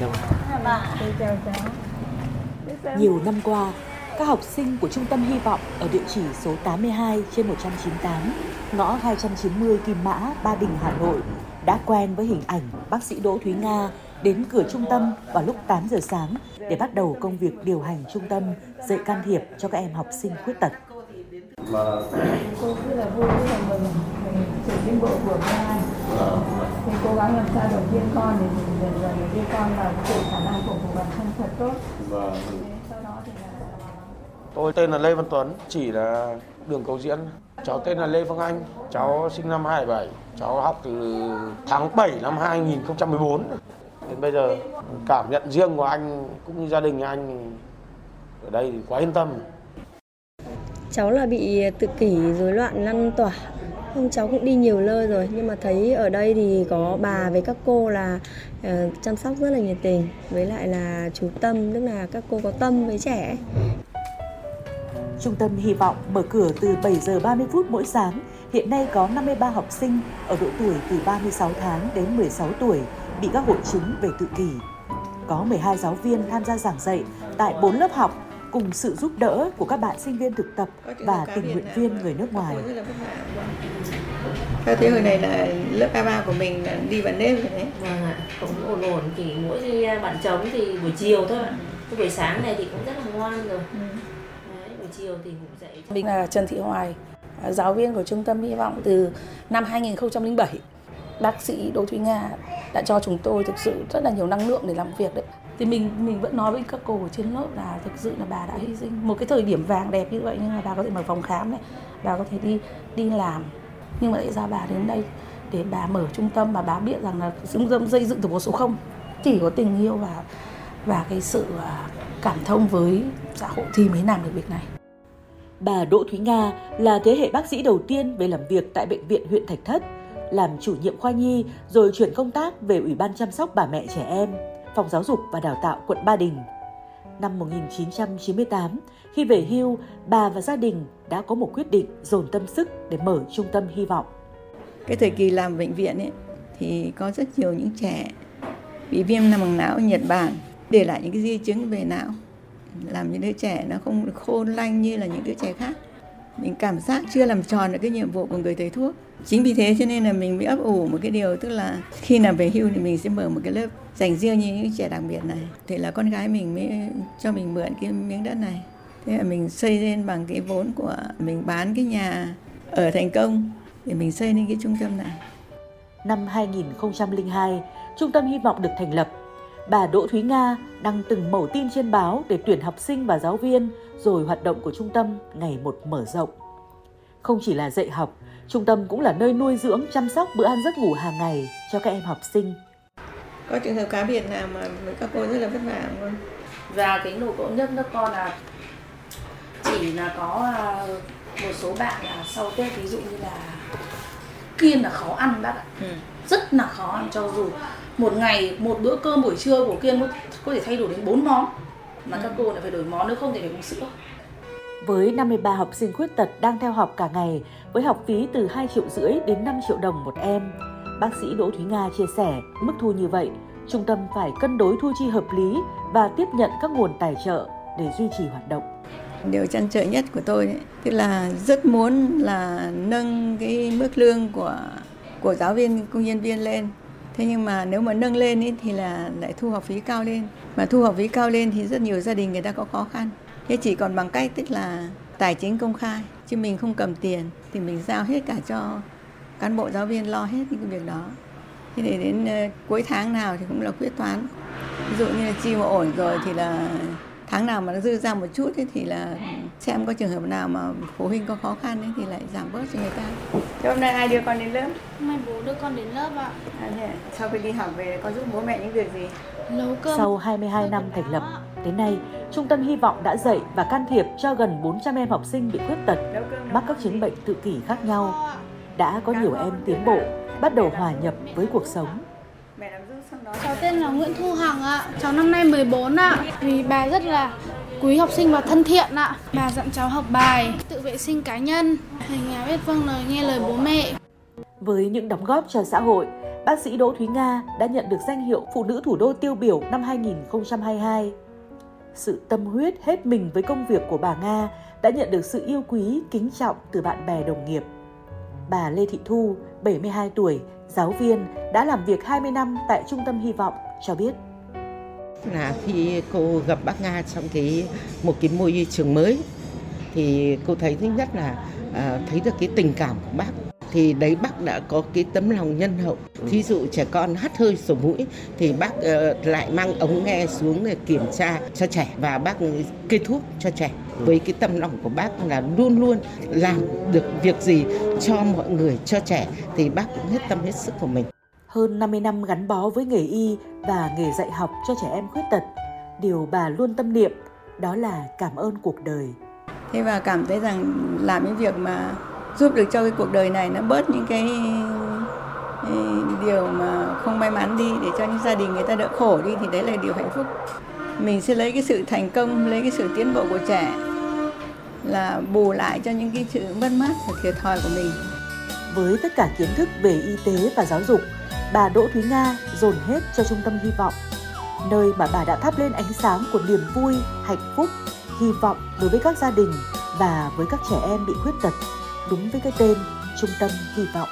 đồng. chào cháu. Nhiều năm qua, các học sinh của Trung tâm Hy vọng ở địa chỉ số 82 trên 198, ngõ 290 Kim Mã, Ba Đình, Hà Nội đã quen với hình ảnh bác sĩ Đỗ Thúy Nga đến cửa trung tâm vào lúc 8 giờ sáng để bắt đầu công việc điều hành trung tâm dạy can thiệp cho các em học sinh khuyết tật. Cô rất là vui, rất là mừng mình sự tiến bộ của các anh. Thì cố gắng làm sao động viên con để mình dần dần đưa con vào sự khả năng của của bản thân thật tốt. Sau đó thì là Tôi tên là Lê Văn Tuấn, chỉ là đường cầu diễn. Cháu tên là Lê Phương Anh, cháu sinh năm 27, cháu học từ tháng 7 năm 2014. Đến bây giờ cảm nhận riêng của anh cũng như gia đình anh ở đây thì quá yên tâm. Cháu là bị ờ, tự kỷ rối loạn lăn tỏa. ông cháu cũng đi nhiều nơi rồi nhưng mà thấy ở đây thì có bà với các cô là uh, chăm sóc rất là nhiệt tình với lại là chú tâm tức là các cô có tâm với trẻ. Trung tâm hy vọng mở cửa từ 7 giờ 30 phút mỗi sáng. Hiện nay có 53 học sinh ở độ tuổi từ 36 tháng đến 16 tuổi bị các hội chứng về tự kỷ. Có 12 giáo viên tham gia giảng dạy tại 4 lớp học cùng sự giúp đỡ của các bạn sinh viên thực tập và tình nguyện viên người nước ngoài. Theo thế hồi này là lớp A3 của mình đi vào nếp rồi đấy. Vâng ạ, cũng ổn ổn chỉ mỗi khi bạn trống thì buổi chiều thôi ạ. Cái buổi sáng này thì cũng rất là ngoan rồi. Đấy, buổi chiều thì ngủ dậy. Mình là Trần Thị Hoài, giáo viên của Trung tâm Hy vọng từ năm 2007. Bác sĩ Đỗ Thúy Nga đã cho chúng tôi thực sự rất là nhiều năng lượng để làm việc đấy. Thì mình mình vẫn nói với các cô ở trên lớp là thực sự là bà đã hy sinh. Một cái thời điểm vàng đẹp như vậy nhưng mà bà có thể mở phòng khám này, bà có thể đi đi làm. Nhưng mà tại sao bà đến đây để bà mở trung tâm mà bà biết rằng là trung tâm xây dựng từ một số không. Chỉ có tình yêu và và cái sự à, cảm thông với xã hội thì mới làm được việc này. Bà Đỗ Thúy Nga là thế hệ bác sĩ đầu tiên về làm việc tại bệnh viện huyện Thạch Thất, làm chủ nhiệm khoa nhi rồi chuyển công tác về Ủy ban chăm sóc bà mẹ trẻ em, Phòng Giáo dục và Đào tạo quận Ba Đình. Năm 1998, khi về hưu, bà và gia đình đã có một quyết định dồn tâm sức để mở trung tâm hy vọng. Cái thời kỳ làm bệnh viện ấy thì có rất nhiều những trẻ bị viêm nằm bằng não ở Nhật Bản để lại những cái di chứng về não làm những đứa trẻ nó không được khôn lanh như là những đứa trẻ khác mình cảm giác chưa làm tròn được cái nhiệm vụ của người thầy thuốc chính vì thế cho nên là mình mới ấp ủ một cái điều tức là khi nào về hưu thì mình sẽ mở một cái lớp dành riêng như những trẻ đặc biệt này thì là con gái mình mới cho mình mượn cái miếng đất này thế là mình xây lên bằng cái vốn của mình bán cái nhà ở thành công để mình xây lên cái trung tâm này Năm 2002, Trung tâm Hy vọng được thành lập. Bà Đỗ Thúy Nga đăng từng mẩu tin trên báo để tuyển học sinh và giáo viên, rồi hoạt động của trung tâm ngày một mở rộng. Không chỉ là dạy học, trung tâm cũng là nơi nuôi dưỡng, chăm sóc bữa ăn giấc ngủ hàng ngày cho các em học sinh. có trường hợp cá biệt nào mà các cô rất là vất vả không và cái nỗi khổ nhất các con là chỉ là có à, một số bạn là sau tết ví dụ như là kiêng là khó ăn bác ạ. Rất là khó ăn cho dù một ngày một bữa cơm buổi trưa của kiên có, có thể thay đổi đến 4 món mà các cô lại phải đổi món nếu không thì phải uống sữa với 53 học sinh khuyết tật đang theo học cả ngày với học phí từ 2 triệu rưỡi đến 5 triệu đồng một em, bác sĩ Đỗ Thúy Nga chia sẻ mức thu như vậy, trung tâm phải cân đối thu chi hợp lý và tiếp nhận các nguồn tài trợ để duy trì hoạt động. điều chăn trở nhất của tôi ấy, tức là rất muốn là nâng cái mức lương của của giáo viên công nhân viên lên thế nhưng mà nếu mà nâng lên ý, thì là lại thu học phí cao lên. Mà thu học phí cao lên thì rất nhiều gia đình người ta có khó khăn. Thế chỉ còn bằng cách tức là tài chính công khai chứ mình không cầm tiền thì mình giao hết cả cho cán bộ giáo viên lo hết những cái việc đó. Thế để đến ờ, cuối tháng nào thì cũng là quyết toán. Ví dụ như là chi mà ổn rồi thì là tháng nào mà nó dư ra một chút ấy thì là xem có trường hợp nào mà phụ huynh có khó khăn ấy thì lại giảm bớt cho người ta. Thế hôm nay ai đưa con đến lớp? Mai bố đưa con đến lớp ạ. À, thế? Sau khi đi học về con giúp bố mẹ những việc gì? Nấu cơm. Sau 22 năm thành lập, đến nay, Trung tâm Hy vọng đã dạy và can thiệp cho gần 400 em học sinh bị khuyết tật, mắc các chứng bệnh tự kỷ khác nhau. Đã có nhiều em tiến bộ, bắt đầu hòa nhập với cuộc sống. Cháu tên là Nguyễn Thu Hằng ạ. Cháu năm nay 14 ạ. Vì bà rất là quý học sinh và thân thiện ạ. Bà dặn cháu học bài, tự vệ sinh cá nhân, hành nhà biết vâng lời nghe lời bố mẹ. Với những đóng góp cho xã hội, bác sĩ Đỗ Thúy Nga đã nhận được danh hiệu Phụ nữ thủ đô tiêu biểu năm 2022. Sự tâm huyết hết mình với công việc của bà Nga đã nhận được sự yêu quý, kính trọng từ bạn bè đồng nghiệp. Bà Lê Thị Thu, 72 tuổi, giáo viên, đã làm việc 20 năm tại Trung tâm Hy vọng, cho biết. Là khi cô gặp bác Nga trong cái một cái môi trường mới thì cô thấy thứ nhất là à, thấy được cái tình cảm của bác. Thì đấy bác đã có cái tấm lòng nhân hậu. Thí dụ trẻ con hắt hơi sổ mũi thì bác uh, lại mang ống nghe xuống để kiểm tra cho trẻ và bác kê thuốc cho trẻ với cái tâm lòng của bác là luôn luôn làm được việc gì cho mọi người cho trẻ thì bác cũng hết tâm hết sức của mình. Hơn 50 năm gắn bó với nghề y và nghề dạy học cho trẻ em khuyết tật điều bà luôn tâm niệm đó là cảm ơn cuộc đời. Thế và cảm thấy rằng làm những việc mà giúp được cho cái cuộc đời này nó bớt những cái, cái điều mà không may mắn đi để cho những gia đình người ta đỡ khổ đi thì đấy là điều hạnh phúc. Mình sẽ lấy cái sự thành công lấy cái sự tiến bộ của trẻ là bù lại cho những cái sự mất mát và thiệt thòi của mình với tất cả kiến thức về y tế và giáo dục, bà Đỗ Thúy Nga dồn hết cho trung tâm hy vọng, nơi mà bà đã thắp lên ánh sáng của niềm vui, hạnh phúc, hy vọng đối với các gia đình và với các trẻ em bị khuyết tật, đúng với cái tên Trung tâm Hy vọng.